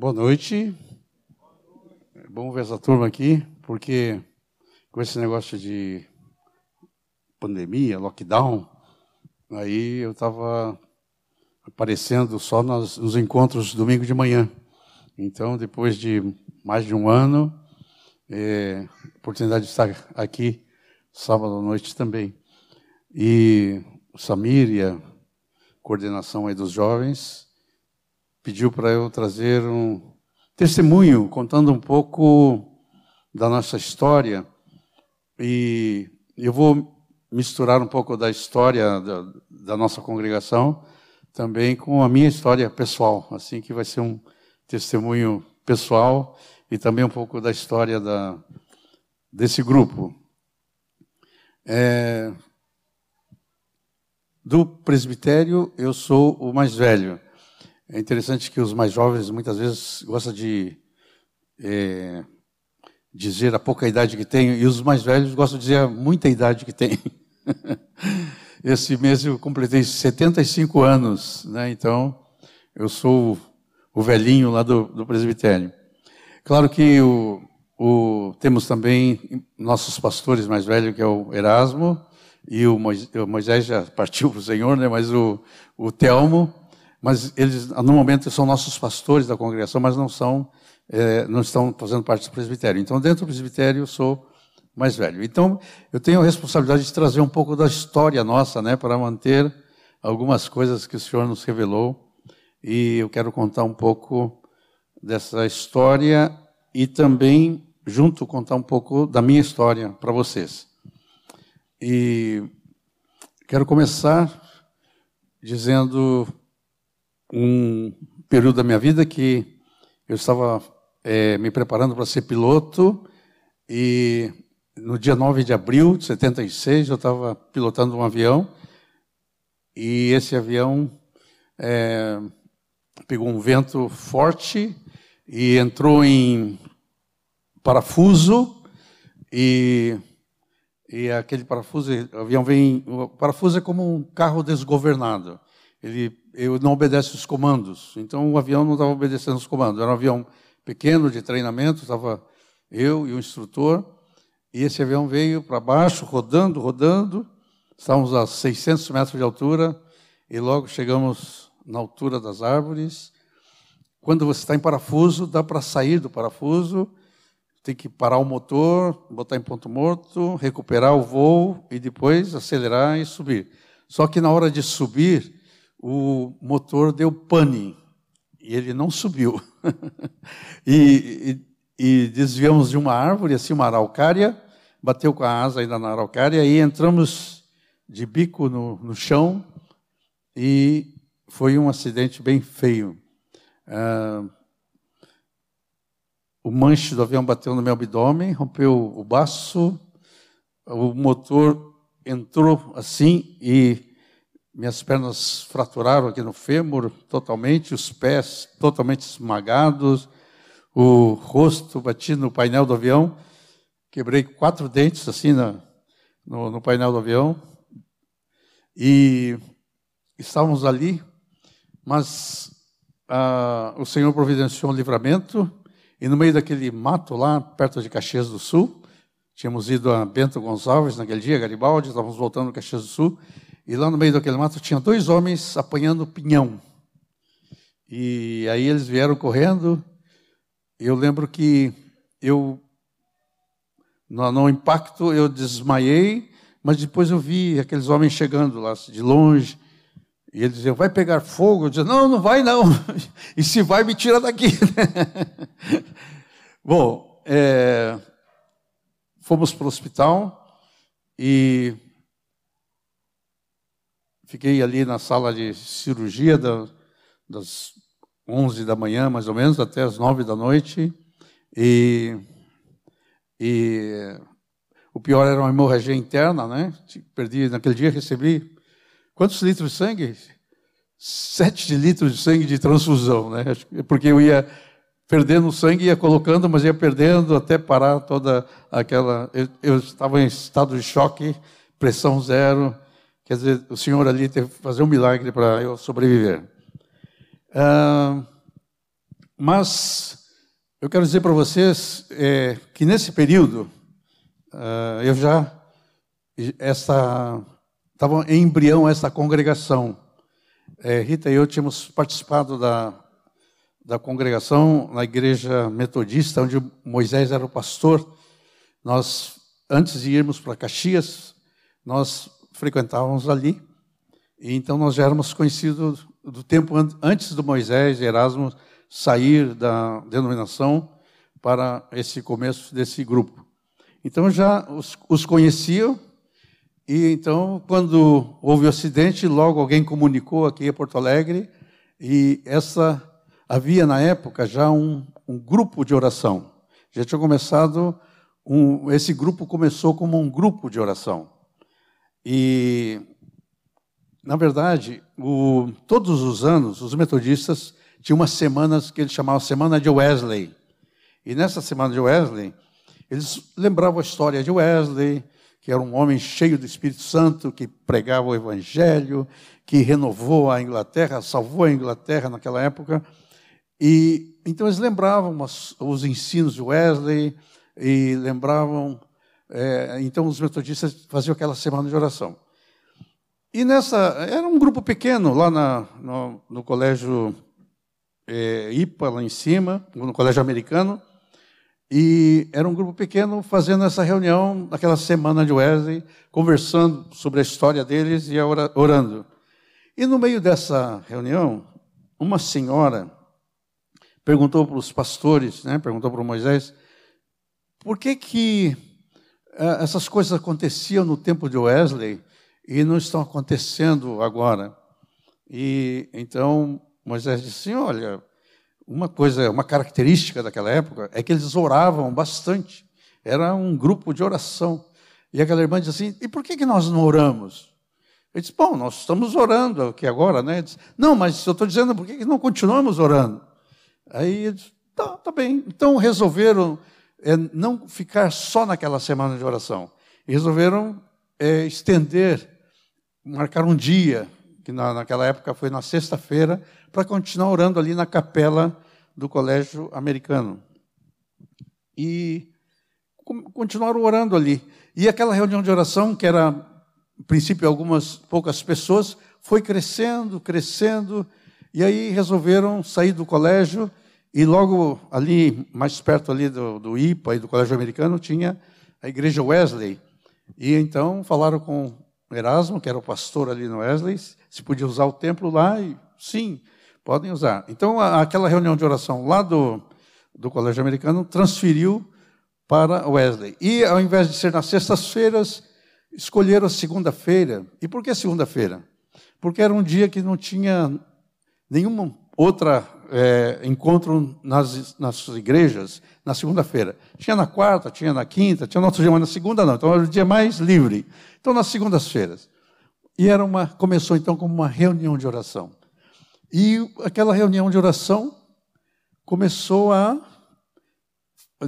Boa noite. É bom ver essa turma aqui, porque com esse negócio de pandemia, lockdown, aí eu estava aparecendo só nos, nos encontros domingo de manhã. Então, depois de mais de um ano, é, oportunidade de estar aqui sábado à noite também. E o Samir e a coordenação aí dos jovens pediu para eu trazer um testemunho contando um pouco da nossa história e eu vou misturar um pouco da história da, da nossa congregação também com a minha história pessoal, assim que vai ser um testemunho pessoal e também um pouco da história da, desse grupo. É, do presbitério, eu sou o mais velho. É interessante que os mais jovens muitas vezes gostam de é, dizer a pouca idade que têm, e os mais velhos gostam de dizer a muita idade que têm. Esse mês eu completei 75 anos, né? então eu sou o velhinho lá do, do presbitério. Claro que o, o, temos também nossos pastores mais velhos, que é o Erasmo, e o Moisés, o Moisés já partiu para o Senhor, né? mas o, o Telmo, mas eles no momento são nossos pastores da congregação, mas não são, é, não estão fazendo parte do presbitério. Então, dentro do presbitério, eu sou mais velho. Então, eu tenho a responsabilidade de trazer um pouco da história nossa, né, para manter algumas coisas que o Senhor nos revelou. E eu quero contar um pouco dessa história e também, junto, contar um pouco da minha história para vocês. E quero começar dizendo um período da minha vida que eu estava é, me preparando para ser piloto e no dia 9 de abril de 76 eu estava pilotando um avião e esse avião é, pegou um vento forte e entrou em parafuso e, e aquele parafuso, o avião vem, o parafuso é como um carro desgovernado. Ele eu não obedece os comandos. Então o avião não estava obedecendo os comandos. Era um avião pequeno de treinamento, estava eu e o instrutor. E esse avião veio para baixo, rodando, rodando. Estávamos a 600 metros de altura e logo chegamos na altura das árvores. Quando você está em parafuso, dá para sair do parafuso, tem que parar o motor, botar em ponto morto, recuperar o voo e depois acelerar e subir. Só que na hora de subir, o motor deu pane e ele não subiu. e, e, e, desviamos de uma árvore, assim, uma araucária, bateu com a asa ainda na araucária, e entramos de bico no, no chão e foi um acidente bem feio. Ah, o manche do avião bateu no meu abdômen, rompeu o baço, o motor entrou assim e minhas pernas fraturaram aqui no fêmur totalmente, os pés totalmente esmagados, o rosto bati no painel do avião, quebrei quatro dentes assim na, no, no painel do avião. E estávamos ali, mas ah, o Senhor providenciou um livramento, e no meio daquele mato lá, perto de Caxias do Sul, tínhamos ido a Bento Gonçalves naquele dia, Garibaldi, estávamos voltando a Caxias do Sul, e lá no meio daquele mato tinha dois homens apanhando pinhão. E aí eles vieram correndo. Eu lembro que eu, no, no impacto, eu desmaiei, mas depois eu vi aqueles homens chegando lá de longe. E eles diziam, vai pegar fogo? Eu dizia, não, não vai não. E se vai, me tira daqui. Bom, é, fomos para o hospital e Fiquei ali na sala de cirurgia da, das 11 da manhã, mais ou menos, até as 9 da noite. E, e o pior era uma hemorragia interna, né? Perdi, naquele dia recebi quantos litros de sangue? Sete litros de sangue de transfusão, né? Porque eu ia perdendo sangue, ia colocando, mas ia perdendo até parar toda aquela. Eu, eu estava em estado de choque, pressão zero Quer dizer, o Senhor ali teve que fazer um milagre para eu sobreviver. Ah, Mas eu quero dizer para vocês é, que nesse período uh, eu já essa estava em embrião essa congregação. É, Rita e eu tínhamos participado da da congregação na igreja metodista onde Moisés era o pastor. Nós antes de irmos para Caxias, nós frequentávamos ali. E então nós já éramos conhecidos do tempo antes do Moisés e Erasmo sair da denominação para esse começo desse grupo. Então já os, os conheciam, e então, quando houve o acidente, logo alguém comunicou aqui em Porto Alegre, e essa havia na época já um, um grupo de oração. Já tinha começado, um, esse grupo começou como um grupo de oração. E, na verdade, o, todos os anos, os metodistas tinham umas semanas que eles chamavam Semana de Wesley. E nessa semana de Wesley, eles lembravam a história de Wesley, que era um homem cheio do Espírito Santo, que pregava o Evangelho, que renovou a Inglaterra, salvou a Inglaterra naquela época. E então eles lembravam os ensinos de Wesley e lembravam é, então os metodistas faziam aquela semana de oração. E nessa, era um grupo pequeno lá na, no, no colégio é, IPA, lá em cima, no colégio americano, e era um grupo pequeno fazendo essa reunião, naquela semana de Wesley, conversando sobre a história deles e orando. E no meio dessa reunião, uma senhora perguntou para os pastores, né, perguntou para Moisés, por que que essas coisas aconteciam no tempo de Wesley e não estão acontecendo agora. E então Moisés disse: assim, olha, uma coisa, uma característica daquela época é que eles oravam bastante. Era um grupo de oração. E aquela irmã disse assim: e por que, que nós não oramos? Ele disse: bom, nós estamos orando aqui agora, né? Disse, não, mas eu estou dizendo por que, que não continuamos orando? Aí ele disse: tá, tá bem. Então resolveram é não ficar só naquela semana de oração. E resolveram é, estender, marcar um dia, que na, naquela época foi na sexta-feira, para continuar orando ali na capela do colégio americano. E continuaram orando ali. E aquela reunião de oração, que era, no princípio, algumas poucas pessoas, foi crescendo, crescendo, e aí resolveram sair do colégio e logo ali, mais perto ali do, do IPA e do Colégio Americano, tinha a igreja Wesley. E então falaram com Erasmo, que era o pastor ali no Wesley, se podia usar o templo lá, e sim, podem usar. Então, aquela reunião de oração lá do, do Colégio Americano transferiu para Wesley. E ao invés de ser nas sextas-feiras, escolheram a segunda-feira. E por que segunda-feira? Porque era um dia que não tinha nenhuma outra é, encontro nas, nas igrejas na segunda-feira. Tinha na quarta, tinha na quinta, tinha no outro dia, mas na segunda não. Então era o dia mais livre. Então nas segundas-feiras. E era uma, começou então como uma reunião de oração. E aquela reunião de oração começou a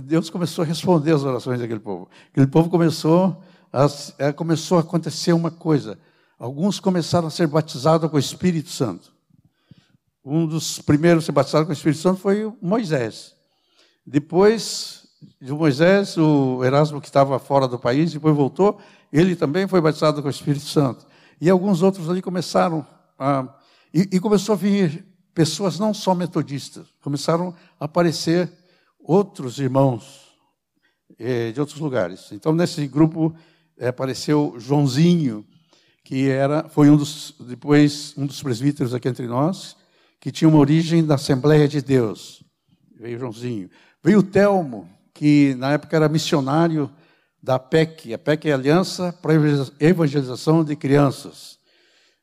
Deus começou a responder as orações daquele povo. Aquele povo começou a, é, começou a acontecer uma coisa. Alguns começaram a ser batizados com o Espírito Santo. Um dos primeiros a ser batizado com o Espírito Santo foi Moisés. Depois de Moisés, o Erasmo, que estava fora do país, depois voltou, ele também foi batizado com o Espírito Santo. E alguns outros ali começaram a. E, e começou a vir pessoas não só metodistas, começaram a aparecer outros irmãos eh, de outros lugares. Então, nesse grupo eh, apareceu Joãozinho, que era, foi um dos, depois um dos presbíteros aqui entre nós, que tinha uma origem da Assembleia de Deus. Veio Joãozinho. Veio o Telmo, que na época era missionário da PEC. A PEC é a Aliança para Evangelização de Crianças.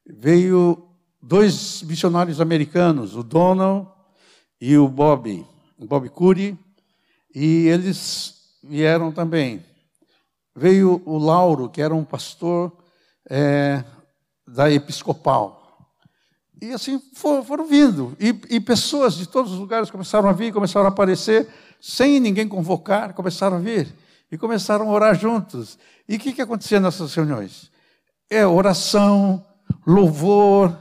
Veio dois missionários americanos, o Donald e o Bob, o Bob Curry, e eles vieram também. Veio o Lauro, que era um pastor é, da Episcopal. E assim foram, foram vindo. E, e, pessoas de todos os lugares começaram a vir, começaram a aparecer, sem ninguém convocar, começaram a vir. E começaram a orar juntos. E o que, que acontecia nessas reuniões? É oração, louvor,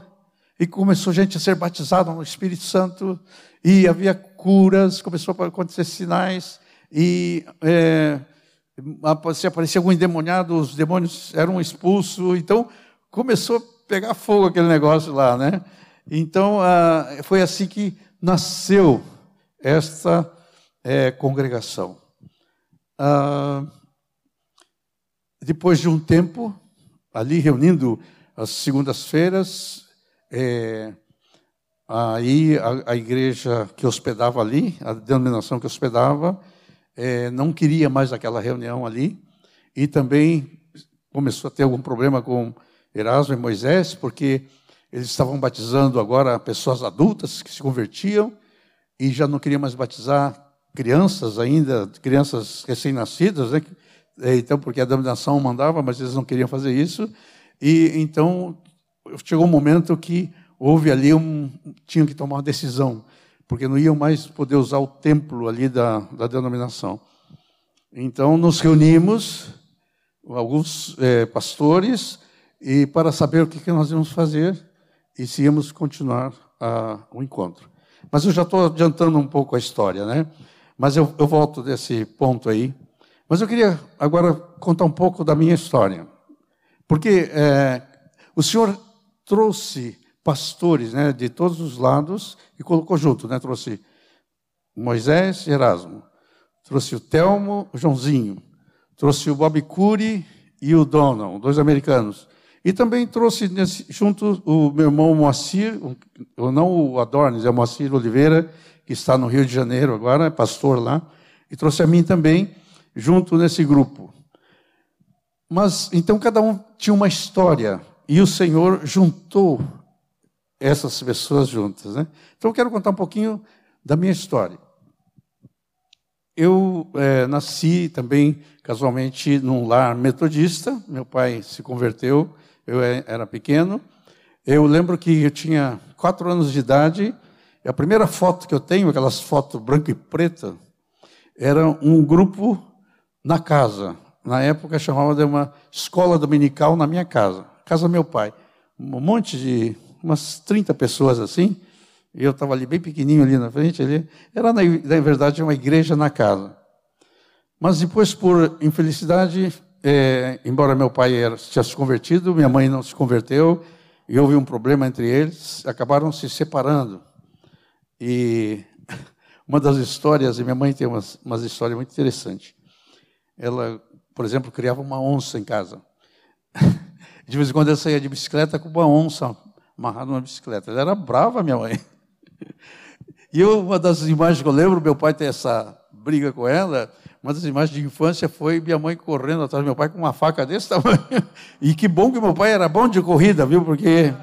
e começou gente a ser batizada no Espírito Santo, e havia curas, começou a acontecer sinais, e é, se aparecia algum endemoniado, os demônios eram expulsos, então começou pegar fogo aquele negócio lá, né? Então, ah, foi assim que nasceu esta é, congregação. Ah, depois de um tempo, ali reunindo as segundas-feiras, é, aí a, a, igreja que hospedava ali, a denominação que hospedava, é, não queria mais aquela reunião ali, e também começou a ter algum problema com Erasmo e Moisés, porque eles estavam batizando agora pessoas adultas que se convertiam e já não queriam mais batizar crianças ainda, crianças recém-nascidas, né? É, então, porque a denominação mandava, mas eles não queriam fazer isso. E então chegou um momento que houve ali um. tinham que tomar uma decisão, porque não iam mais poder usar o templo ali da, da denominação. Então nos reunimos, alguns é, pastores, e para saber o que, nós íamos fazer e se íamos continuar a, o encontro. Mas eu já estou adiantando um pouco a história, né? Mas eu, eu volto desse ponto aí. Mas eu queria agora contar um pouco da minha história. Porque é, o Senhor trouxe pastores né, de todos os lados e colocou junto, né? Trouxe Moisés e Erasmo, trouxe o Telmo, o Joãozinho, trouxe o Bob Cury e o Donald, dois americanos. E também trouxe nesse, junto o meu irmão Moacir, ou não o Adornes, é o Moacir Oliveira, que está no Rio de Janeiro agora, é pastor lá, e trouxe a mim também, junto nesse grupo. Mas então cada um tinha uma história, e o Senhor juntou essas pessoas juntas. Né? Então eu quero contar um pouquinho da minha história. Eu é, nasci também, casualmente, num lar metodista. Meu pai se converteu eu é, era pequeno. Eu lembro que eu tinha quatro anos de idade. E a primeira foto que eu tenho, aquelas fotos branca e preta, era um grupo na casa. Na época chamava de uma escola dominical na minha casa, casa do meu pai. Um monte de, umas 30 pessoas assim. E eu estava ali bem pequenininho ali na frente. Ali. Era, na, na verdade, uma igreja na casa. Mas depois, por infelicidade, é, embora meu pai era, tinha se convertido, minha mãe não se converteu, e houve um problema entre eles, acabaram se separando. E uma das histórias, e minha mãe tem umas, umas histórias muito interessantes. Ela, por exemplo, criava uma onça em casa. De vez em quando ela saía de bicicleta com uma onça amarrada numa bicicleta. Ela era brava, minha mãe. E eu, uma das imagens que eu lembro, meu pai tem essa briga com ela, uma das imagens de infância foi minha mãe correndo atrás do meu pai com uma faca desse tamanho. E que bom que meu pai era bom de corrida, viu? Porque.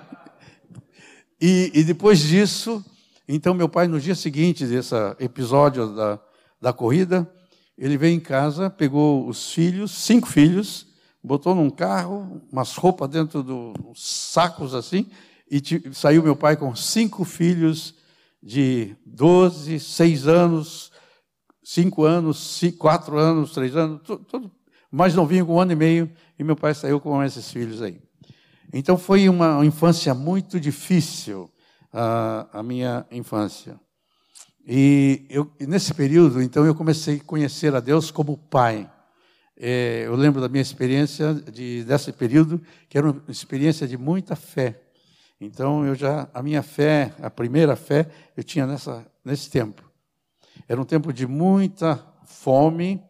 E, e depois disso, então meu pai, no dia seguinte desse episódio da, da corrida, ele veio em casa, pegou os filhos, cinco filhos, botou num carro, umas roupas dentro dos sacos assim, e saiu meu pai com cinco filhos de 12, 6 anos, cinco anos, cinco, quatro anos, três anos, tudo, tudo mais novinho, com um ano e meio, e meu pai saiu com esses filhos aí. Então foi uma infância muito difícil, a, a minha infância. E eu, nesse período, então, eu comecei a conhecer a Deus como pai. É, eu lembro da minha experiência de, desse período, que era uma experiência de muita fé. Então, eu já, a minha fé, a primeira fé, eu tinha nessa, nesse tempo. Era um tempo de muita fome.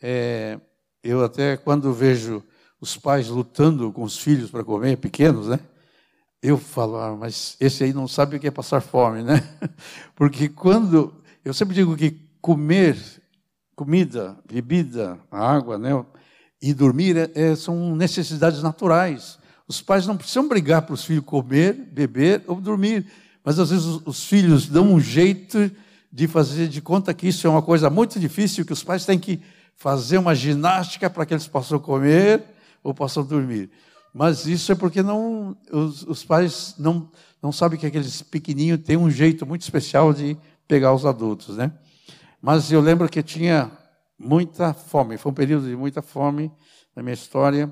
É, eu até quando vejo os pais lutando com os filhos para comer, pequenos, né? Eu falo, ah, mas esse aí não sabe o que é passar fome, né? Porque quando eu sempre digo que comer comida, bebida, água, né? E dormir é, é são necessidades naturais. Os pais não precisam brigar para os filhos comer, beber ou dormir, mas às vezes os, os filhos dão um jeito de fazer de conta que isso é uma coisa muito difícil, que os pais têm que fazer uma ginástica para que eles possam comer ou possam dormir. Mas isso é porque não, os, os pais não, não sabem que aqueles pequenininhos têm um jeito muito especial de pegar os adultos, né? Mas eu lembro que tinha muita fome, foi um período de muita fome na minha história.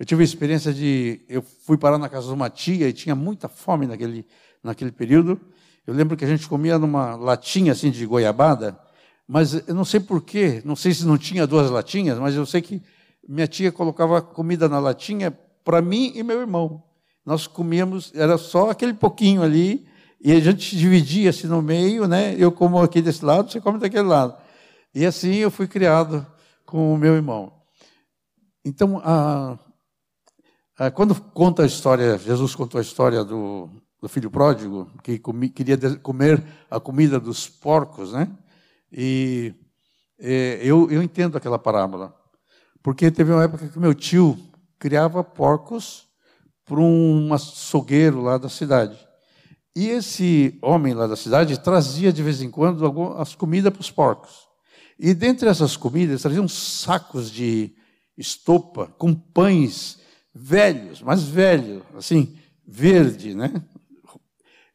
Eu tive a experiência de. Eu fui parar na casa de uma tia e tinha muita fome naquele, naquele período. Eu lembro que a gente comia numa latinha assim de goiabada, mas eu não sei porquê, não sei se não tinha duas latinhas, mas eu sei que minha tia colocava comida na latinha para mim e meu irmão. Nós comíamos, era só aquele pouquinho ali, e a gente dividia assim no meio, né? Eu como aqui desse lado, você come daquele lado. E assim eu fui criado com o meu irmão. Então, a, a, quando conta a história, Jesus contou a história do, do filho pródigo, que comi, queria comer a comida dos porcos, né? E é, eu, eu entendo aquela parábola, porque teve uma época que meu tio criava porcos para um açougueiro lá da cidade. E esse homem lá da cidade trazia de vez em quando as comidas para os porcos. E dentre essas comidas, traziam sacos de estopa com pães velhos, mas velhos, assim, verde, né?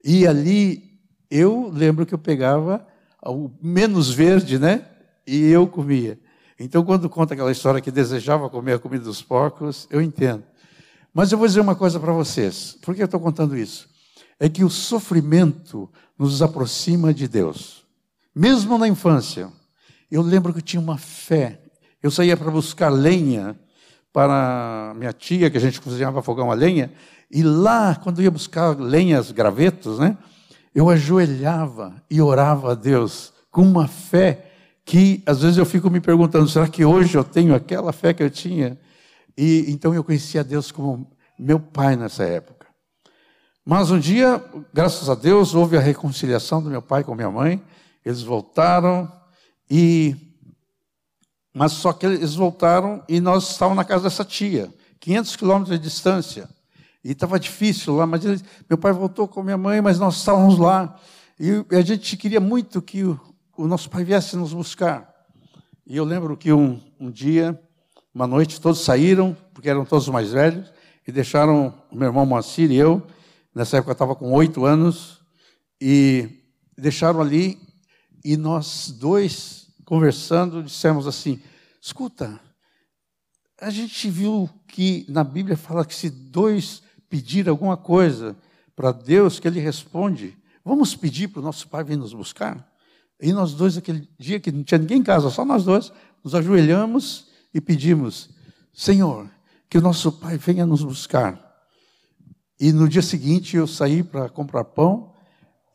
E ali eu lembro que eu pegava o menos verde, né? E eu comia. Então, quando conta aquela história que desejava comer a comida dos porcos, eu entendo. Mas eu vou dizer uma coisa para vocês. Por que eu estou contando isso? É que o sofrimento nos aproxima de Deus. Mesmo na infância, eu lembro que eu tinha uma fé. Eu saía para buscar lenha para minha tia, que a gente cozinhava fogão a lenha, e lá, quando ia buscar lenhas, gravetos, né, eu ajoelhava e orava a Deus com uma fé que às vezes eu fico me perguntando: será que hoje eu tenho aquela fé que eu tinha? E então eu conhecia Deus como meu pai nessa época. Mas um dia, graças a Deus, houve a reconciliação do meu pai com minha mãe. Eles voltaram e mas só que eles voltaram e nós estávamos na casa dessa tia, 500 quilômetros de distância. E estava difícil lá, mas meu pai voltou com minha mãe, mas nós estávamos lá. E a gente queria muito que o, o nosso pai viesse nos buscar. E eu lembro que um, um dia, uma noite, todos saíram, porque eram todos mais velhos, e deixaram o meu irmão Moacir e eu, nessa época eu estava com oito anos, e deixaram ali, e nós dois, conversando, dissemos assim: escuta, a gente viu que na Bíblia fala que se dois pedir alguma coisa para Deus, que Ele responde. Vamos pedir para o nosso Pai vir nos buscar? E nós dois, aquele dia que não tinha ninguém em casa, só nós dois, nos ajoelhamos e pedimos: Senhor, que o nosso Pai venha nos buscar. E no dia seguinte eu saí para comprar pão,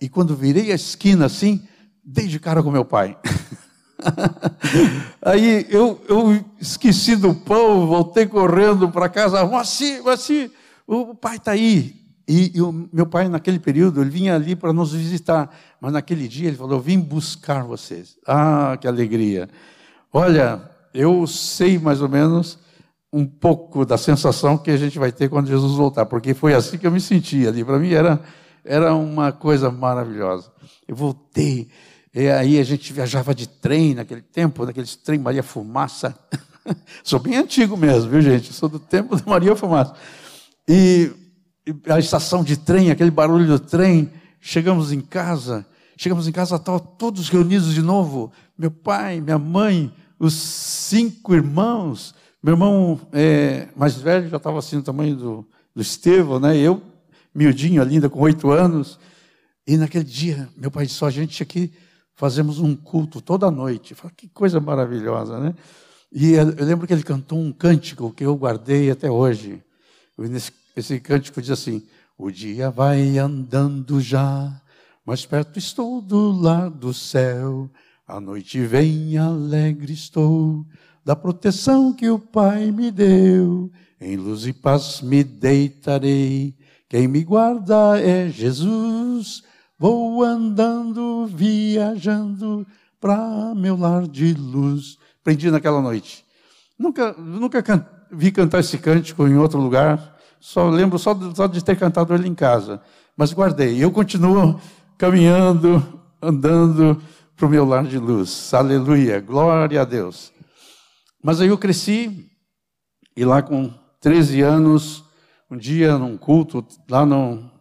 e quando virei a esquina assim, dei de cara com meu pai. Aí eu, eu esqueci do pão, voltei correndo para casa, Moacir, Moacir, o pai está aí. E, e, o meu pai, naquele período, ele vinha ali para nos visitar. Mas naquele dia ele falou: vim buscar vocês. Ah, que alegria. Olha, eu sei mais ou menos um pouco da sensação que a gente vai ter quando Jesus voltar, porque foi assim que eu me senti ali. Para mim era, era uma coisa maravilhosa. Eu voltei. E aí a gente viajava de trem naquele tempo, naqueles trem Maria Fumaça. Sou bem antigo mesmo, viu, gente? Sou do tempo da Maria Fumaça. E a estação de trem, aquele barulho do trem, chegamos em casa, chegamos em casa, estavam todos reunidos de novo, meu pai, minha mãe, os cinco irmãos, meu irmão é, mais velho já estava assim no tamanho do, do Estevão, né? eu, miudinho ainda com oito anos, e naquele dia, meu pai disse, a gente aqui fazemos um culto toda noite, que coisa maravilhosa, né? E eu lembro que ele cantou um cântico que eu guardei até hoje, esse cântico diz assim: O dia vai andando já, mais perto estou do lar do céu. A noite vem, alegre estou, da proteção que o Pai me deu. Em luz e paz me deitarei. Quem me guarda é Jesus. Vou andando, viajando para meu lar de luz. Aprendi naquela noite. Nunca, nunca cantei vi cantar esse cântico em outro lugar, só lembro só de, só de ter cantado ele em casa, mas guardei. Eu continuo caminhando, andando para o meu lar de luz. Aleluia, glória a Deus. Mas aí eu cresci, e lá com 13 anos, um dia num culto, lá no.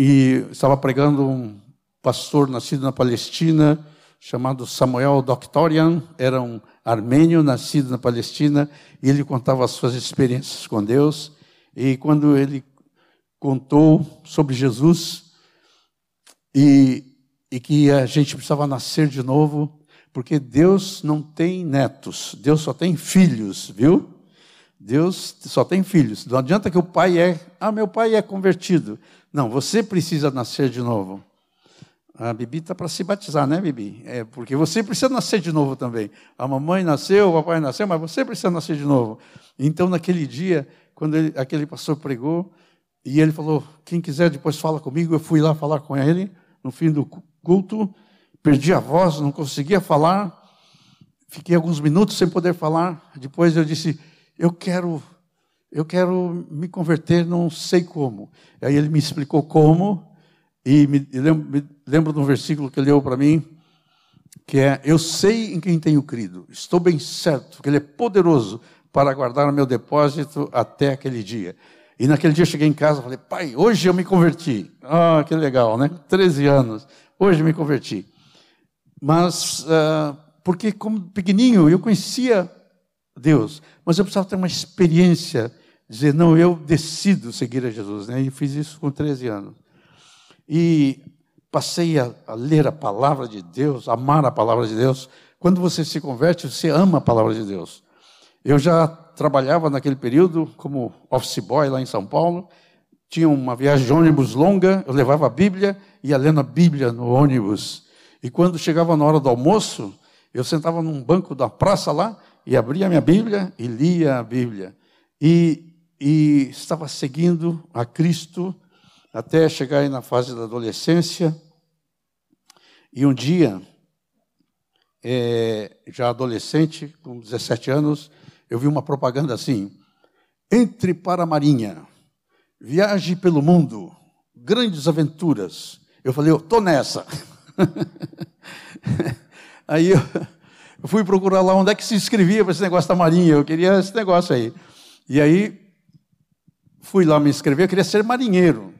E estava pregando um pastor nascido na Palestina, chamado Samuel Doctorian, era um armênio nascido na Palestina, e ele contava as suas experiências com Deus. E quando ele contou sobre Jesus, e, e que a gente precisava nascer de novo, porque Deus não tem netos, Deus só tem filhos, viu? Deus só tem filhos. Não adianta que o pai é, ah, meu pai é convertido. Não, você precisa nascer de novo. A Bibi está para se batizar, né, Bibi? É, porque você precisa nascer de novo também. A mamãe nasceu, o papai nasceu, mas você precisa nascer de novo. Então, naquele dia, quando ele, aquele pastor pregou, e ele falou: quem quiser depois fala comigo. Eu fui lá falar com ele no fim do culto, perdi a voz, não conseguia falar, fiquei alguns minutos sem poder falar. Depois eu disse: eu quero, eu quero me converter, não sei como. Aí ele me explicou como e me lembro, me lembro de um versículo que ele leu para mim, que é: eu sei em quem tenho crido, estou bem certo que ele é poderoso para guardar o meu depósito até aquele dia. E naquele dia eu cheguei em casa e falei, pai, hoje eu me converti. Ah, que legal, né? 13 anos, hoje eu me converti. Mas, uh, porque como pequenininho eu conhecia Deus, mas eu precisava ter uma experiência, dizer, não, eu decido seguir a Jesus. Né? E fiz isso com 13 anos. E passei a, a ler a palavra de Deus, amar a palavra de Deus. Quando você se converte, você ama a palavra de Deus. Eu já trabalhava naquele período como office boy lá em São Paulo. Tinha uma viagem de ônibus longa, eu levava a Bíblia ia lendo a Bíblia no ônibus. E quando chegava na hora do almoço, eu sentava num banco da praça lá e abria a minha Bíblia e lia a Bíblia. E, e estava seguindo a Cristo até chegar aí na fase da adolescência. E um dia, é, já adolescente, com 17 anos, eu vi uma propaganda assim: entre para a Marinha, viaje pelo mundo, grandes aventuras. Eu falei, eu estou nessa. aí eu, eu fui procurar lá onde é que se inscrevia para esse negócio da Marinha. Eu queria esse negócio aí. E aí fui lá me inscrever, eu queria ser marinheiro.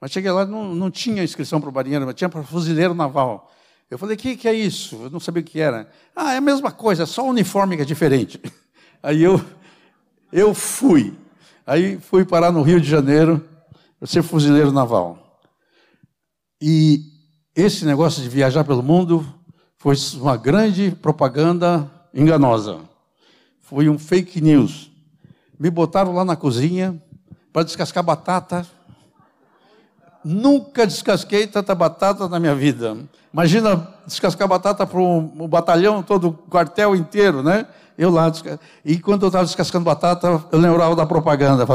Mas cheguei lá, não, não tinha inscrição para marinheiro, mas tinha para fuzileiro naval. Eu falei, o que, que é isso? Eu não sabia o que era. Ah, é a mesma coisa, só o uniforme que é diferente. Aí eu, eu fui. Aí fui parar no Rio de Janeiro para ser fuzileiro naval. E esse negócio de viajar pelo mundo foi uma grande propaganda enganosa. Foi um fake news. Me botaram lá na cozinha para descascar batata. Nunca descasquei tanta batata na minha vida. Imagina descascar batata para um, batalhão todo, o quartel inteiro, né? Eu lá, e quando eu estava descascando batata, eu lembrava da propaganda.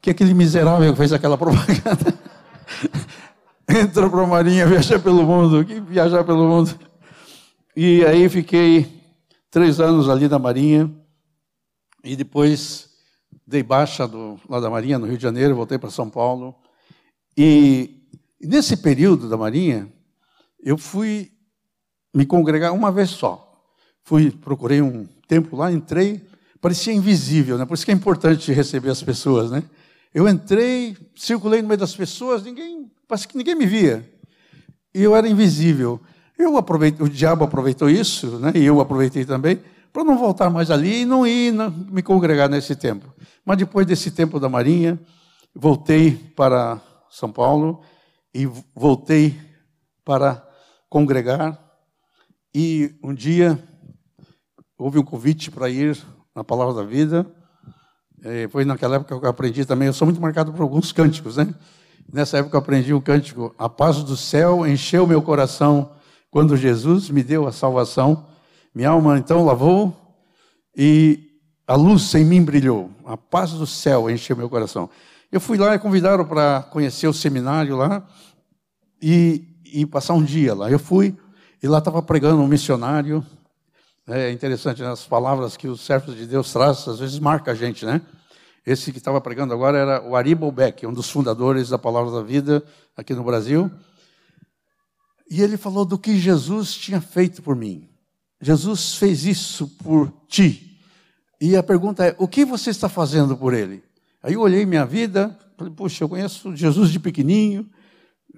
Que aquele miserável que fez aquela propaganda. Entra para a Marinha, viaja pelo mundo. Que viajar pelo mundo. E aí fiquei três anos ali na Marinha. E depois dei baixa do, lá da Marinha, no Rio de Janeiro, voltei para São Paulo. E nesse período da Marinha, eu fui me congregar uma vez só. Fui, procurei um templo lá, entrei, parecia invisível, né? Por isso que é importante receber as pessoas, né? Eu entrei, circulei no meio das pessoas, ninguém, parece que ninguém me via. E eu era invisível. Eu aproveitei, o diabo aproveitou isso, né? E eu aproveitei também para não voltar mais ali e não ir não, me congregar nesse tempo. Mas depois desse tempo da Marinha, voltei para São Paulo e voltei para congregar. E um dia houve um convite para ir na Palavra da Vida. É, foi naquela época que eu aprendi também. Eu sou muito marcado por alguns cânticos, né? Nessa época eu aprendi um cântico: A paz do céu encheu meu coração quando Jesus me deu a salvação. Minha alma então lavou e a luz em mim brilhou. A paz do céu encheu meu coração. Eu fui lá e convidaram para conhecer o seminário lá e, e passar um dia lá. Eu fui e lá estava pregando um missionário é interessante, né? as palavras que os servos de Deus trazem, às vezes marca a gente, né? Esse que estava pregando agora era o Ari Beck, um dos fundadores da Palavra da Vida aqui no Brasil. E ele falou do que Jesus tinha feito por mim. Jesus fez isso por ti. E a pergunta é: o que você está fazendo por ele? Aí eu olhei minha vida, falei, puxa, eu conheço Jesus de pequenininho,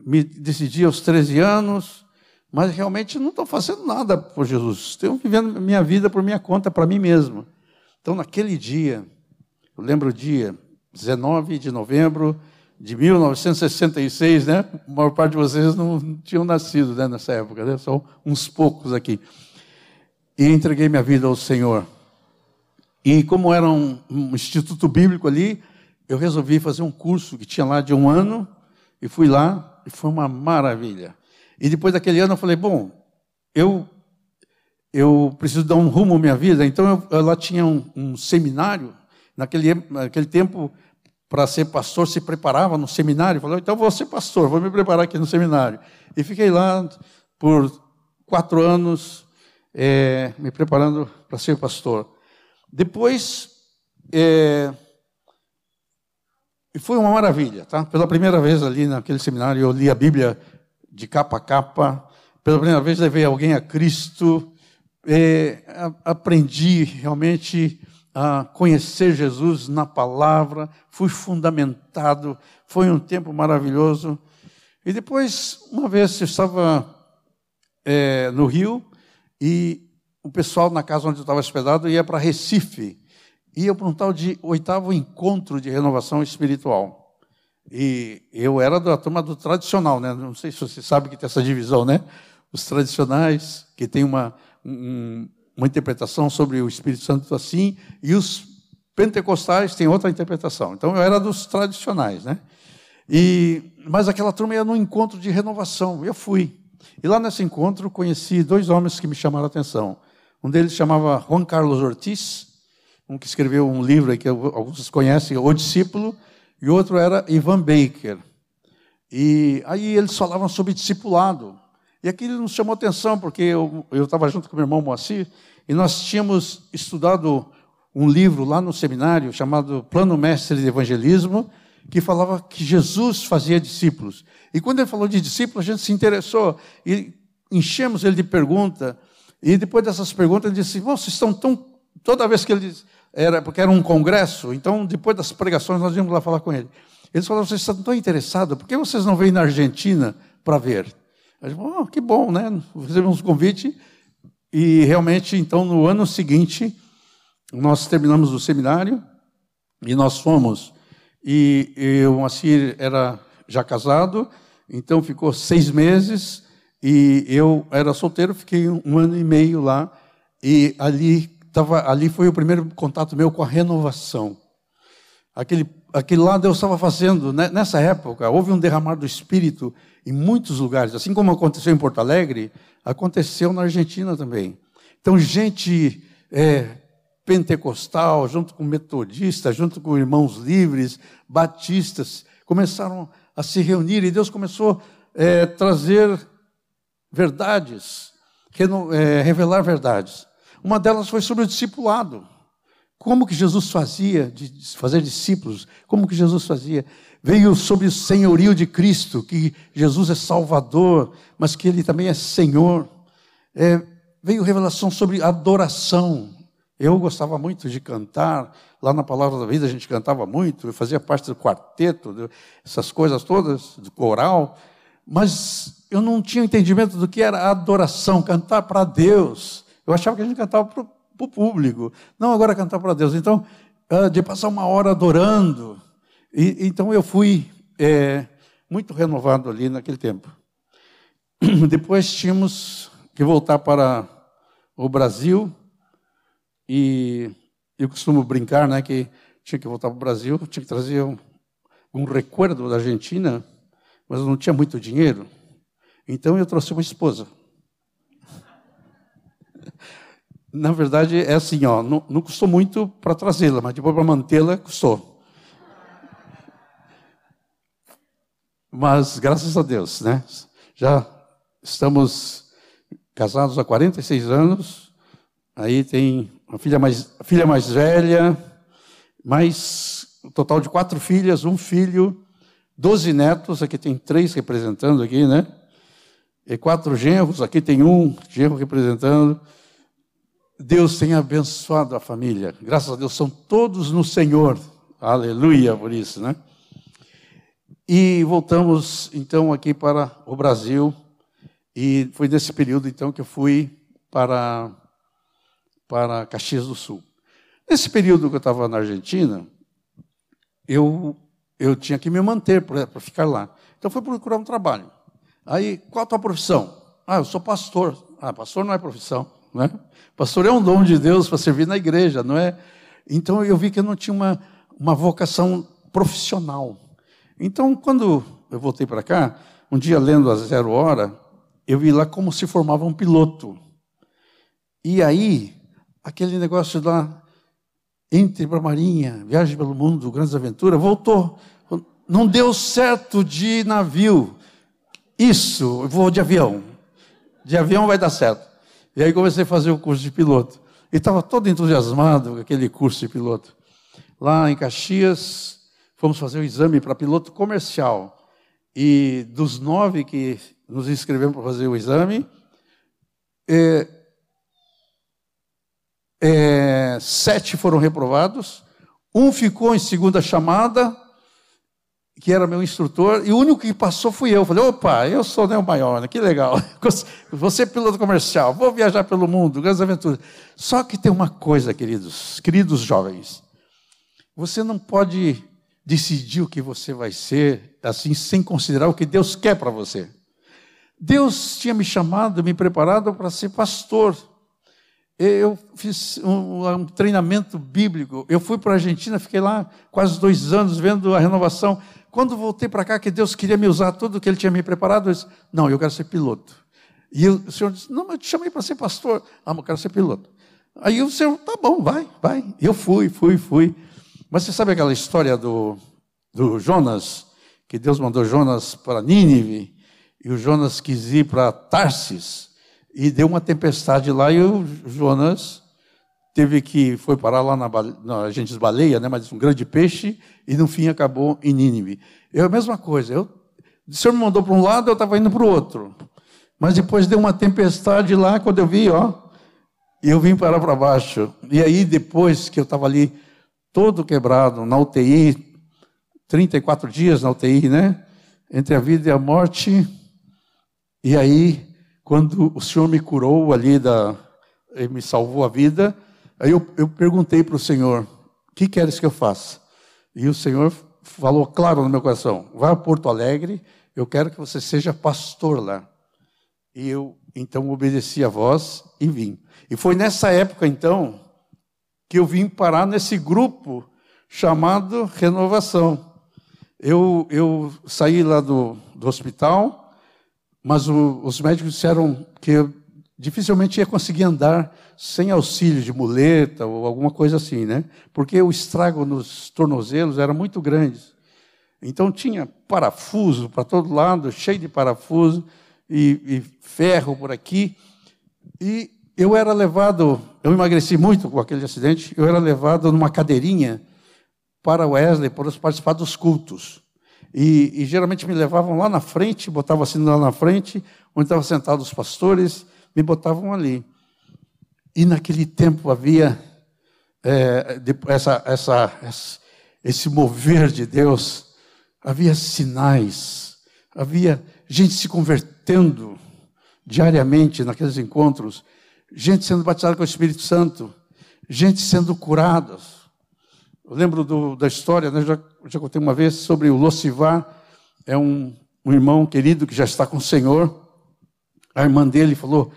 me decidi aos 13 anos, mas realmente não estou fazendo nada por Jesus. Estou vivendo minha vida por minha conta, para mim mesmo. Então, naquele dia, eu lembro o dia, 19 de novembro de 1966, né? A maior parte de vocês não tinham nascido né, nessa época, né? Só uns poucos aqui. E entreguei minha vida ao Senhor. E como era um, um instituto bíblico ali, eu resolvi fazer um curso que tinha lá de um ano, e fui lá, e foi uma maravilha. E depois daquele ano eu falei, bom, eu eu preciso dar um rumo à minha vida. Então eu, lá tinha um, um seminário. Naquele, naquele tempo, para ser pastor, se preparava no seminário. Falou, então vou ser pastor, vou me preparar aqui no seminário. E fiquei lá por quatro anos, é, me preparando para ser pastor. Depois, é, foi uma maravilha, tá? Pela primeira vez ali naquele seminário, eu li a Bíblia de capa a capa. Pela primeira vez levei alguém a Cristo. É, aprendi realmente a conhecer Jesus na palavra, fui fundamentado, foi um tempo maravilhoso. E depois, uma vez, eu estava é, no Rio e o pessoal na casa onde eu estava hospedado ia para Recife, ia para um tal de oitavo encontro de renovação espiritual. E eu era da turma do tradicional, né? Não sei se você sabe que tem essa divisão, né? Os tradicionais, que tem uma, um, uma interpretação sobre o Espírito Santo assim, e os pentecostais têm outra interpretação. Então eu era dos tradicionais, né? E, mas aquela turma ia num encontro de renovação. Eu fui. E lá nesse encontro conheci dois homens que me chamaram a atenção. Um deles chamava Juan Carlos Ortiz, um que escreveu um livro que alguns conhecem, O Discípulo, e outro era Ivan Baker. E aí eles falavam sobre discipulado. E aquilo nos chamou atenção, porque eu estava junto com meu irmão Moacir, e nós tínhamos estudado um livro lá no seminário chamado Plano Mestre de Evangelismo, que falava que Jesus fazia discípulos. E quando ele falou de discípulos, a gente se interessou e enchemos ele de perguntas. E depois dessas perguntas, ele disse: Vocês estão tão. Toda vez que ele era porque era um congresso, então depois das pregações nós íamos lá falar com ele. Eles falaram: vocês estão tão interessados, por que vocês não vêm na Argentina para ver? A oh, que bom, né? Fizemos um convite e realmente, então, no ano seguinte, nós terminamos o seminário e nós fomos. E, e o era já casado, então ficou seis meses e eu era solteiro, fiquei um ano e meio lá e ali Tava, ali foi o primeiro contato meu com a renovação. Aquele, aquele lá Deus estava fazendo, né? nessa época, houve um derramar do Espírito em muitos lugares. Assim como aconteceu em Porto Alegre, aconteceu na Argentina também. Então, gente é, pentecostal, junto com metodistas, junto com irmãos livres, batistas, começaram a se reunir e Deus começou a é, trazer verdades, é, revelar verdades. Uma delas foi sobre o discipulado. Como que Jesus fazia de fazer discípulos? Como que Jesus fazia? Veio sobre o senhorio de Cristo, que Jesus é Salvador, mas que Ele também é Senhor. É, veio revelação sobre adoração. Eu gostava muito de cantar, lá na Palavra da Vida a gente cantava muito, eu fazia parte do quarteto, essas coisas todas, do coral, mas eu não tinha entendimento do que era adoração, cantar para Deus. Eu achava que a gente cantava para o público, não agora cantar para Deus. Então, ah, de passar uma hora adorando. E, então eu fui é, muito renovado ali naquele tempo. Depois tínhamos que voltar para o Brasil e eu costumo brincar, né, que tinha que voltar para o Brasil, tinha que trazer um, um recuerdo da Argentina, mas eu não tinha muito dinheiro. Então eu trouxe uma esposa. Na verdade, é assim, ó, não, não custou muito para trazê-la, mas depois para mantê-la custou. Mas graças a Deus, né? Já estamos casados há 46 anos. Aí tem uma filha mais, filha mais velha, mais um total de quatro filhas, um filho, doze netos. Aqui tem três representando aqui, né? E quatro genros. Aqui tem um genro representando. Deus tem abençoado a família. Graças a Deus, são todos no Senhor. Aleluia por isso, né? E voltamos então aqui para o Brasil. E foi nesse período então que eu fui para, para Caxias do Sul. Nesse período que eu estava na Argentina, eu eu tinha que me manter para ficar lá. Então fui procurar um trabalho. Aí, qual a tua profissão? Ah, eu sou pastor. Ah, pastor não é profissão, né? Pastor é um dom de Deus para servir na igreja, não é? Então eu vi que eu não tinha uma, uma vocação profissional. Então, quando eu voltei para cá, um dia lendo a Zero Hora, eu vi lá como se formava um piloto. E aí, aquele negócio lá, entre para a Marinha, viagem pelo mundo, grandes aventuras, voltou. Não deu certo de navio. Isso, eu vou de avião. De avião vai dar certo. E aí comecei a fazer o curso de piloto. E estava todo entusiasmado com aquele curso de piloto. Lá em Caxias, fomos fazer o exame para piloto comercial. E dos nove que nos inscrevemos para fazer o exame, é, é, sete foram reprovados, um ficou em segunda chamada, que era meu instrutor, e o único que passou fui eu. Falei, opa, eu sou né, o maior, né? que legal. Você é piloto comercial, vou viajar pelo mundo, grandes aventuras. Só que tem uma coisa, queridos, queridos jovens. Você não pode decidir o que você vai ser assim, sem considerar o que Deus quer para você. Deus tinha me chamado, me preparado para ser pastor. Eu fiz um, um treinamento bíblico. Eu fui para a Argentina, fiquei lá quase dois anos vendo a renovação. Quando voltei para cá, que Deus queria me usar tudo que Ele tinha me preparado, eu disse: Não, eu quero ser piloto. E eu, o Senhor disse: Não, mas eu te chamei para ser pastor. Ah, mas eu quero ser piloto. Aí o Senhor, tá bom, vai, vai. Eu fui, fui, fui. Mas você sabe aquela história do, do Jonas, que Deus mandou Jonas para Nínive, e o Jonas quis ir para Tarsis e deu uma tempestade lá e o Jonas teve que foi parar lá na, na gente baleia, né, mas um grande peixe e no fim acabou em Nínive. É a mesma coisa. Eu, o Senhor me mandou para um lado, eu estava indo para o outro. Mas depois deu uma tempestade lá, quando eu vi, ó, e eu vim parar para baixo. E aí depois que eu estava ali todo quebrado na UTI, 34 dias na UTI, né? Entre a vida e a morte. E aí quando o Senhor me curou ali, da, me salvou a vida, aí eu, eu perguntei para o Senhor: o que queres que eu faça? E o Senhor falou claro no meu coração: vá a Porto Alegre, eu quero que você seja pastor lá. E eu então obedeci a voz e vim. E foi nessa época então que eu vim parar nesse grupo chamado Renovação. Eu, eu saí lá do, do hospital mas o, os médicos disseram que dificilmente ia conseguir andar sem auxílio de muleta ou alguma coisa assim, né? Porque o estrago nos tornozelos era muito grande. Então tinha parafuso para todo lado, cheio de parafuso e, e ferro por aqui. E eu era levado, eu emagreci muito com aquele acidente, eu era levado numa cadeirinha para Wesley para participar dos cultos. E, e, geralmente me levavam lá na frente, botavam assim lá na frente, onde estavam sentados os pastores, me botavam ali. E naquele tempo havia é, essa, essa, esse mover de Deus, havia sinais, havia gente se convertendo diariamente naqueles encontros, gente sendo batizada com o Espírito Santo, gente sendo curada. Eu lembro do, da história, né? já, já contei uma vez sobre o Locivar, é um, um irmão querido que já está com o Senhor. A irmã dele falou: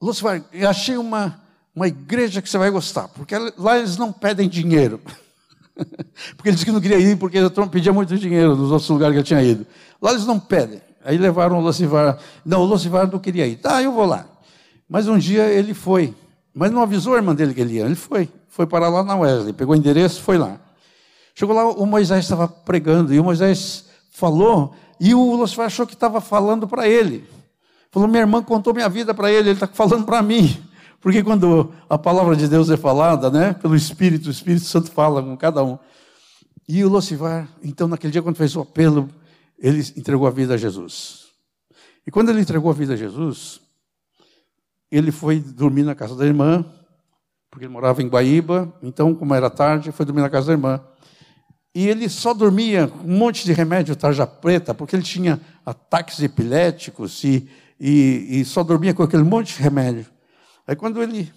Locivar, eu achei uma, uma igreja que você vai gostar, porque lá eles não pedem dinheiro. porque ele disse que não queria ir, porque eu pedia muito dinheiro nos outros lugares que ele tinha ido. Lá eles não pedem. Aí levaram o Locivar. Não, o Locivar não queria ir. Tá, eu vou lá. Mas um dia ele foi. Mas não avisou a irmã dele que ele ia. Ele foi foi parar lá na Wesley, pegou o endereço, foi lá. Chegou lá, o Moisés estava pregando, e o Moisés falou, e o Lucifer achou que estava falando para ele. Falou, minha irmã contou minha vida para ele, ele está falando para mim. Porque quando a palavra de Deus é falada, né, pelo Espírito, o Espírito Santo fala com cada um. E o Lucifer, então, naquele dia, quando fez o apelo, ele entregou a vida a Jesus. E quando ele entregou a vida a Jesus, ele foi dormir na casa da irmã, porque ele morava em Guaíba, então, como era tarde, foi dormir na casa da irmã. E ele só dormia com um monte de remédio tarja preta, porque ele tinha ataques epiléticos e, e, e só dormia com aquele monte de remédio. Aí quando ele.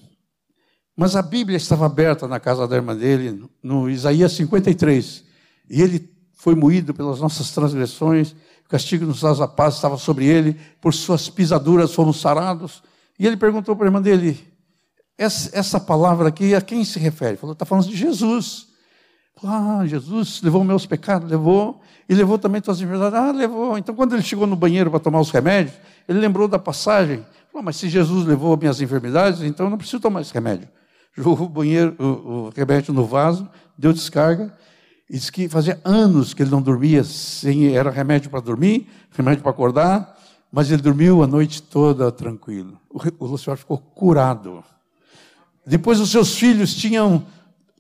Mas a Bíblia estava aberta na casa da irmã dele, no Isaías 53. e ele foi moído pelas nossas transgressões, o castigo nos traz a paz estava sobre ele, por suas pisaduras fomos sarados. E ele perguntou para a irmã dele: essa, essa palavra aqui a quem se refere? Falou: está falando de Jesus. Ah, Jesus levou meus pecados, levou, e levou também tuas enfermidades. Ah, levou. Então, quando ele chegou no banheiro para tomar os remédios, ele lembrou da passagem. Falou, mas se Jesus levou minhas enfermidades, então eu não preciso tomar esse remédio. Jogou o, banheiro, o, o remédio no vaso, deu descarga, e disse que fazia anos que ele não dormia, sem, era remédio para dormir, remédio para acordar, mas ele dormiu a noite toda tranquilo. O, o Luciano ficou curado. Depois os seus filhos tinham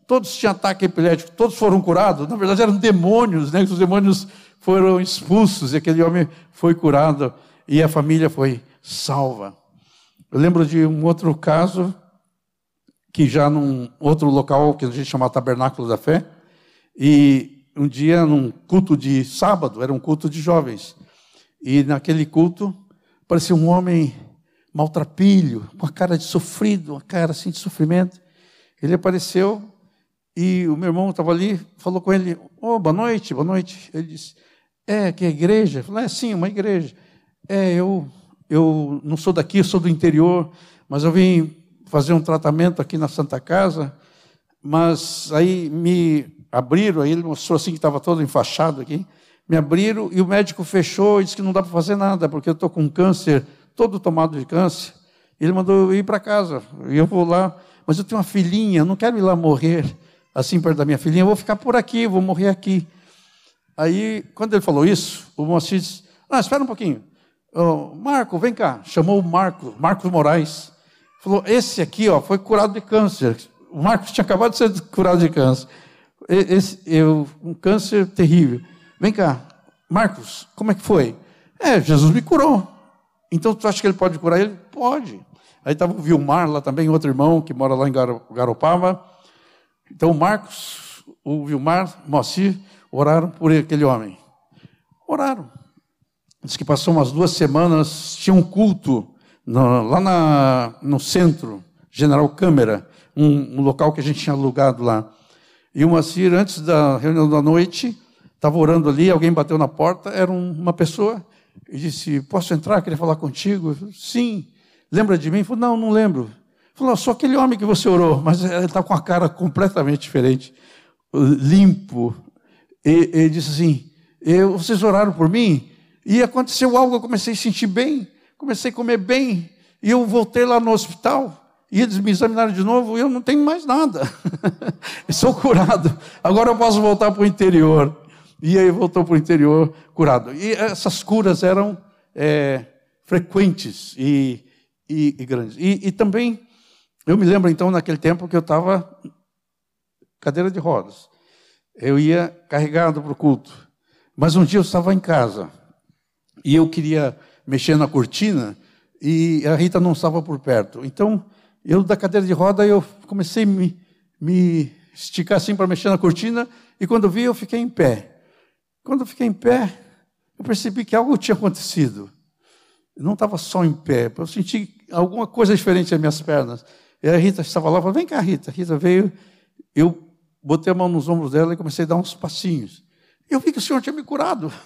todos tinham ataque epilético, todos foram curados. Na verdade, eram demônios, né? Os demônios foram expulsos e aquele homem foi curado e a família foi salva. Eu lembro de um outro caso que já num outro local que a gente chama Tabernáculo da Fé, e um dia num culto de sábado, era um culto de jovens, e naquele culto apareceu um homem maltrapilho, com a cara de sofrido, uma cara assim de sofrimento. Ele apareceu e o meu irmão estava ali, falou com ele: oh, boa noite, boa noite. Ele disse: É, que é igreja? Eu falei: É, sim, uma igreja. É, eu, eu não sou daqui, eu sou do interior, mas eu vim fazer um tratamento aqui na Santa Casa. Mas aí me abriram, aí ele mostrou assim que estava todo enfaixado aqui. Me abriram e o médico fechou e disse que não dá para fazer nada, porque eu estou com câncer, todo tomado de câncer. Ele mandou eu ir para casa. E eu vou lá, mas eu tenho uma filhinha, não quero ir lá morrer assim perto da minha filhinha, eu vou ficar por aqui, vou morrer aqui. Aí, quando ele falou isso, o Moacir disse, ah, espera um pouquinho. Oh, Marco, vem cá. Chamou o Marco, Marcos Moraes. Falou, esse aqui ó, foi curado de câncer. O Marcos tinha acabado de ser curado de câncer. Esse, eu, um câncer terrível. Vem cá, Marcos, como é que foi? É, Jesus me curou. Então, tu acha que ele pode curar ele? Pode. Aí estava o Vilmar lá também, outro irmão que mora lá em Garopaba. Então, Marcos, o Vilmar, Moacir, oraram por aquele homem. Oraram. Diz que passou umas duas semanas, tinha um culto no, lá na, no centro, General Câmara, um, um, local que a gente tinha alugado lá. E o Moacir, antes da reunião da noite, estava orando ali, alguém bateu na porta, era um, uma pessoa, e disse, posso entrar, queria falar contigo? Falei, Sim. Lembra de mim? Ele falou, não, não lembro. Falou, sou aquele homem que você orou, mas ele está com a cara completamente diferente, limpo. E ele disse assim: eu, vocês oraram por mim? E aconteceu algo, eu comecei a sentir bem, comecei a comer bem, e eu voltei lá no hospital, e eles me examinaram de novo, e eu não tenho mais nada. sou curado. Agora eu posso voltar para o interior. E aí voltou para o interior curado. E essas curas eram é, frequentes e, e, e grandes. E, e também eu me lembro então naquele tempo que eu estava cadeira de rodas. Eu ia carregado para o culto. Mas um dia eu estava em casa e eu queria mexer na cortina e a Rita não estava por perto. Então, eu da cadeira de roda eu comecei a me, me esticar assim para mexer na cortina e quando vi eu fiquei em pé. Quando eu fiquei em pé, eu percebi que algo tinha acontecido. Eu não estava só em pé, eu senti alguma coisa diferente nas minhas pernas. E a Rita estava lá, falou, vem cá, Rita. A Rita veio, eu botei a mão nos ombros dela e comecei a dar uns passinhos. Eu vi que o Senhor tinha me curado.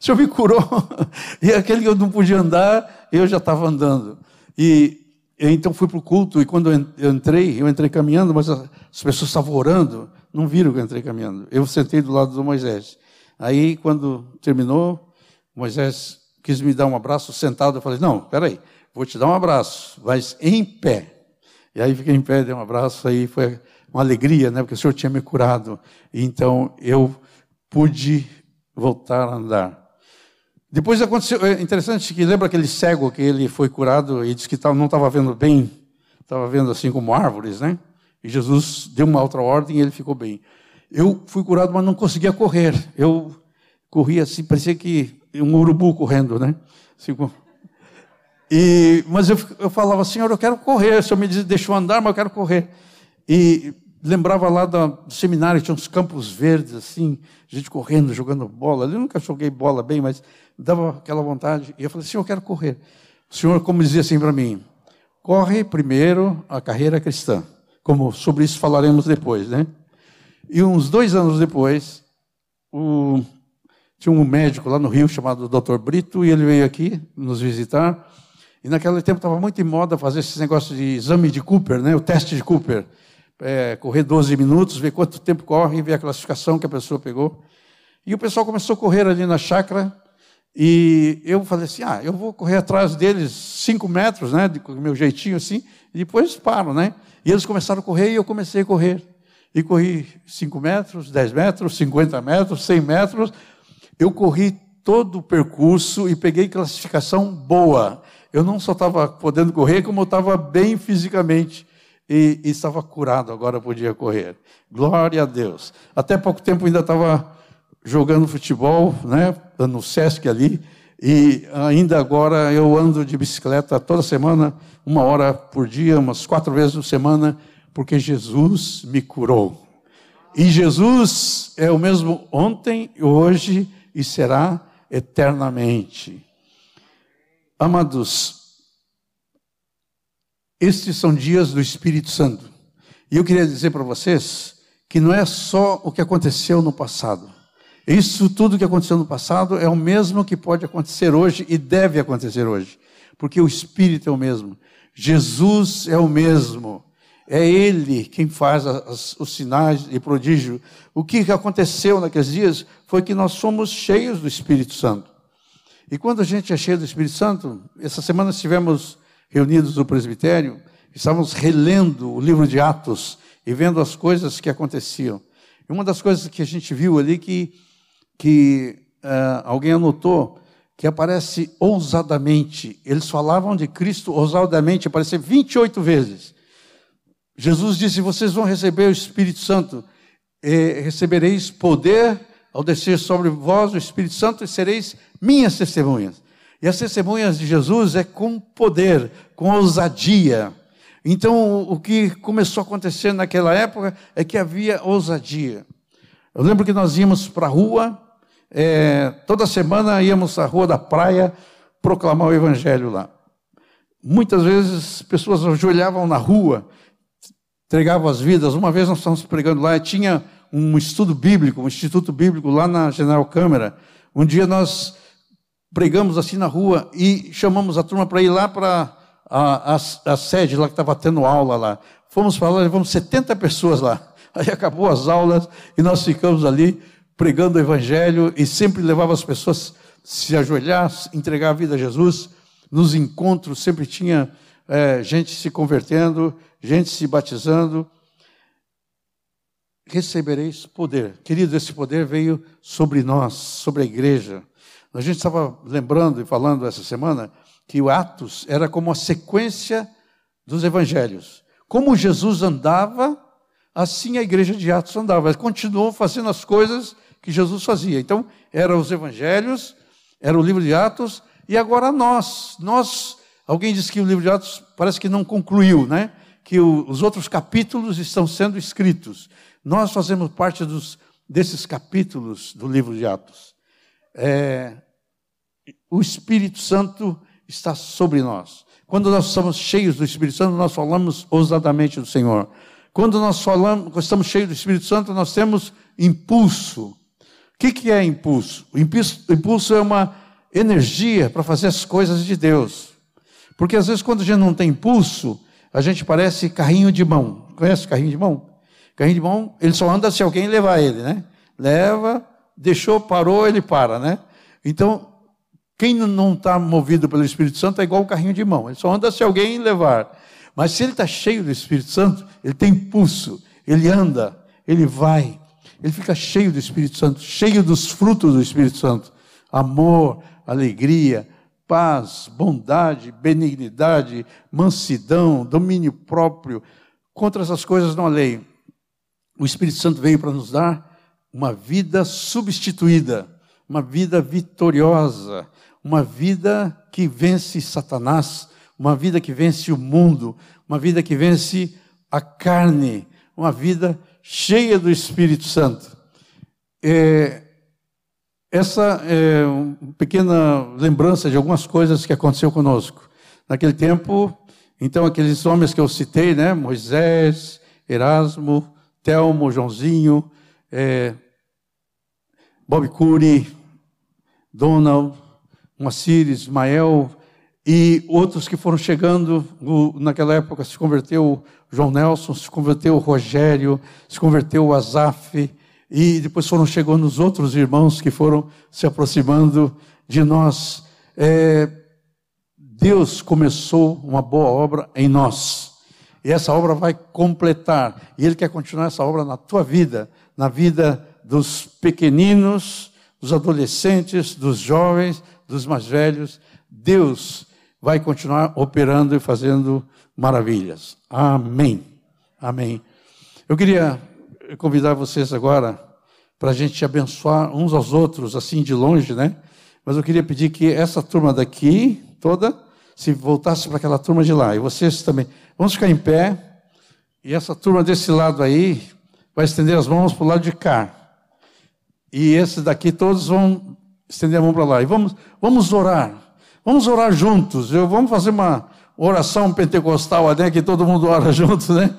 O Senhor me curou. E aquele que eu não podia andar, eu já estava andando. E então fui para o culto, e quando eu entrei, eu entrei caminhando, mas as pessoas estavam orando, não viram que eu entrei caminhando. Eu sentei do lado do Moisés. Aí, quando terminou, Moisés quis me dar um abraço sentado. Eu falei: Não, peraí, vou te dar um abraço, mas em pé. E aí fiquei em pé, dei um abraço, aí foi uma alegria, né? Porque o Senhor tinha me curado. E então eu pude voltar a andar. Depois aconteceu, é interessante que lembra aquele cego que ele foi curado e disse que não estava vendo bem, estava vendo assim como árvores, né? E Jesus deu uma outra ordem e ele ficou bem. Eu fui curado, mas não conseguia correr. Eu corria assim, parecia que um urubu correndo, né? Assim, e, mas eu, eu falava, Senhor, eu quero correr. O Senhor me deixou andar, mas eu quero correr. E lembrava lá do seminário, tinha uns campos verdes, assim, gente correndo, jogando bola. Eu nunca joguei bola bem, mas dava aquela vontade. E eu falei, Senhor, eu quero correr. O Senhor, como dizia assim para mim, corre primeiro a carreira cristã. Como sobre isso falaremos depois, né? E uns dois anos depois, o, tinha um médico lá no Rio chamado Dr. Brito, e ele veio aqui nos visitar. E naquele tempo estava muito em moda fazer esse negócio de exame de Cooper, né? o teste de Cooper. É, correr 12 minutos, ver quanto tempo corre ver a classificação que a pessoa pegou. E o pessoal começou a correr ali na chácara, e eu falei assim: ah, eu vou correr atrás deles cinco metros, né, com o meu jeitinho assim, e depois paro, né? E eles começaram a correr e eu comecei a correr. E corri cinco metros, dez metros, cinquenta metros, cem metros, eu corri todo o percurso e peguei classificação boa. Eu não só estava podendo correr, como eu estava bem fisicamente. E, e, estava curado, agora podia correr. Glória a Deus. Até pouco tempo ainda estava jogando futebol, né, no Sesc ali, e ainda agora eu ando de bicicleta toda semana, uma hora por dia, umas quatro vezes por semana, porque Jesus me curou. E Jesus é o mesmo ontem, hoje e será eternamente. Amados, estes são dias do Espírito Santo. E eu queria dizer para vocês que não é só o que aconteceu no passado. Isso tudo que aconteceu no passado é o mesmo que pode acontecer hoje e deve acontecer hoje, porque o Espírito é o mesmo. Jesus é o mesmo. É Ele quem faz as, os sinais e prodígio. O que aconteceu naqueles dias foi que nós somos cheios do Espírito Santo. E quando a gente é cheio do Espírito Santo, essa semana estivemos reunidos no presbitério, estávamos relendo o livro de Atos e vendo as coisas que aconteciam. E uma das coisas que a gente viu ali que, que uh, alguém anotou que aparece ousadamente. Eles falavam de Cristo ousadamente, aparece 28 vezes. Jesus disse: Vocês vão receber o Espírito Santo, recebereis poder ao descer sobre vós o Espírito Santo e sereis minhas testemunhas. E as testemunhas de Jesus é com poder, com ousadia. Então, o que começou a acontecer naquela época é que havia ousadia. Eu lembro que nós íamos para a rua, é, toda semana íamos à rua da praia proclamar o Evangelho lá. Muitas vezes pessoas ajoelhavam na rua entregavam as vidas. Uma vez nós estávamos pregando lá, e tinha um estudo bíblico, um instituto bíblico lá na General Câmara. Um dia nós pregamos assim na rua e chamamos a turma para ir lá para a, a, a, sede lá que estava tendo aula lá. Fomos para lá, levamos 70 pessoas lá. Aí acabou as aulas e nós ficamos ali pregando o evangelho e sempre levava as pessoas se ajoelhar, entregar a vida a Jesus. Nos encontros sempre tinha é, gente se convertendo, gente se batizando. Recebereis poder. Querido, esse poder veio sobre nós, sobre a igreja. A gente estava lembrando e falando essa semana que o Atos era como a sequência dos evangelhos. Como Jesus andava, assim a igreja de Atos andava. Ele continuou fazendo as coisas que Jesus fazia. Então, eram os evangelhos, era o livro de Atos, e agora nós. Nós Alguém disse que o livro de Atos parece que não concluiu, né? Que o, os outros capítulos estão sendo escritos. Nós fazemos parte dos, desses capítulos do livro de Atos. É, o Espírito Santo está sobre nós. Quando nós estamos cheios do Espírito Santo, nós falamos ousadamente do Senhor. Quando nós falamos, quando estamos cheios do Espírito Santo, nós temos impulso. O que, que é impulso? O impulso, impulso é uma energia para fazer as coisas de Deus. Porque às vezes, quando a gente não tem impulso, a gente parece carrinho de mão. Conhece carrinho de mão? Carrinho de mão, ele só anda se alguém levar ele, né? Leva, deixou, parou, ele para, né? Então, quem não está movido pelo Espírito Santo é igual o carrinho de mão, ele só anda se alguém levar. Mas se ele está cheio do Espírito Santo, ele tem impulso, ele anda, ele vai, ele fica cheio do Espírito Santo, cheio dos frutos do Espírito Santo: amor, alegria, paz, bondade, benignidade, mansidão, domínio próprio. Contra essas coisas não há lei. O Espírito Santo veio para nos dar uma vida substituída, uma vida vitoriosa, uma vida que vence Satanás, uma vida que vence o mundo, uma vida que vence a carne, uma vida cheia do Espírito Santo. É, essa é uma pequena lembrança de algumas coisas que aconteceu conosco. Naquele tempo, então, aqueles homens que eu citei, né? Moisés, Erasmo, Telmo, Joãozinho, é, Bob Curry, Donald, Moacir, Ismael e outros que foram chegando. naquela época se converteu João Nelson, se converteu Rogério, se converteu Azaf, e depois foram chegando os outros irmãos que foram se aproximando de nós. É, Deus começou uma boa obra em nós. E essa obra vai completar. E Ele quer continuar essa obra na tua vida, na vida dos pequeninos, dos adolescentes, dos jovens, dos mais velhos. Deus vai continuar operando e fazendo maravilhas. Amém. Amém. Eu queria convidar vocês agora para a gente abençoar uns aos outros, assim de longe, né? Mas eu queria pedir que essa turma daqui, toda, se voltasse para aquela turma de lá. E vocês também. Vamos ficar em pé. E essa turma desse lado aí vai estender as mãos para o lado de cá. E esses daqui todos vão estender a mão para lá. E vamos, vamos orar. Vamos orar juntos. Eu, vamos fazer uma oração pentecostal, né? Que todo mundo ora junto, né?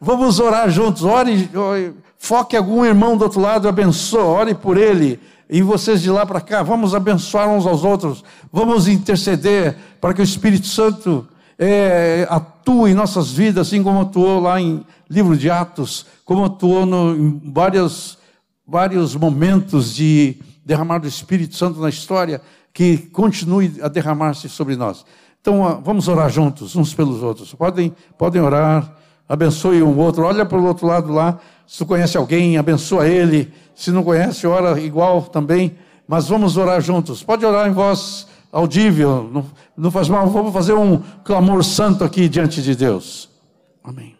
Vamos orar juntos. Ore, ore foque algum irmão do outro lado, abençoe, ore por ele. E vocês de lá para cá, vamos abençoar uns aos outros, vamos interceder para que o Espírito Santo é, atue em nossas vidas, assim como atuou lá em livro de Atos, como atuou no, em vários, vários momentos de derramar do Espírito Santo na história, que continue a derramar-se sobre nós. Então, vamos orar juntos, uns pelos outros. Podem, podem orar abençoe um outro. Olha para o outro lado lá, se tu conhece alguém, abençoa ele. Se não conhece, ora igual também. Mas vamos orar juntos. Pode orar em voz audível, não, não faz mal. Vamos fazer um clamor santo aqui diante de Deus. Amém.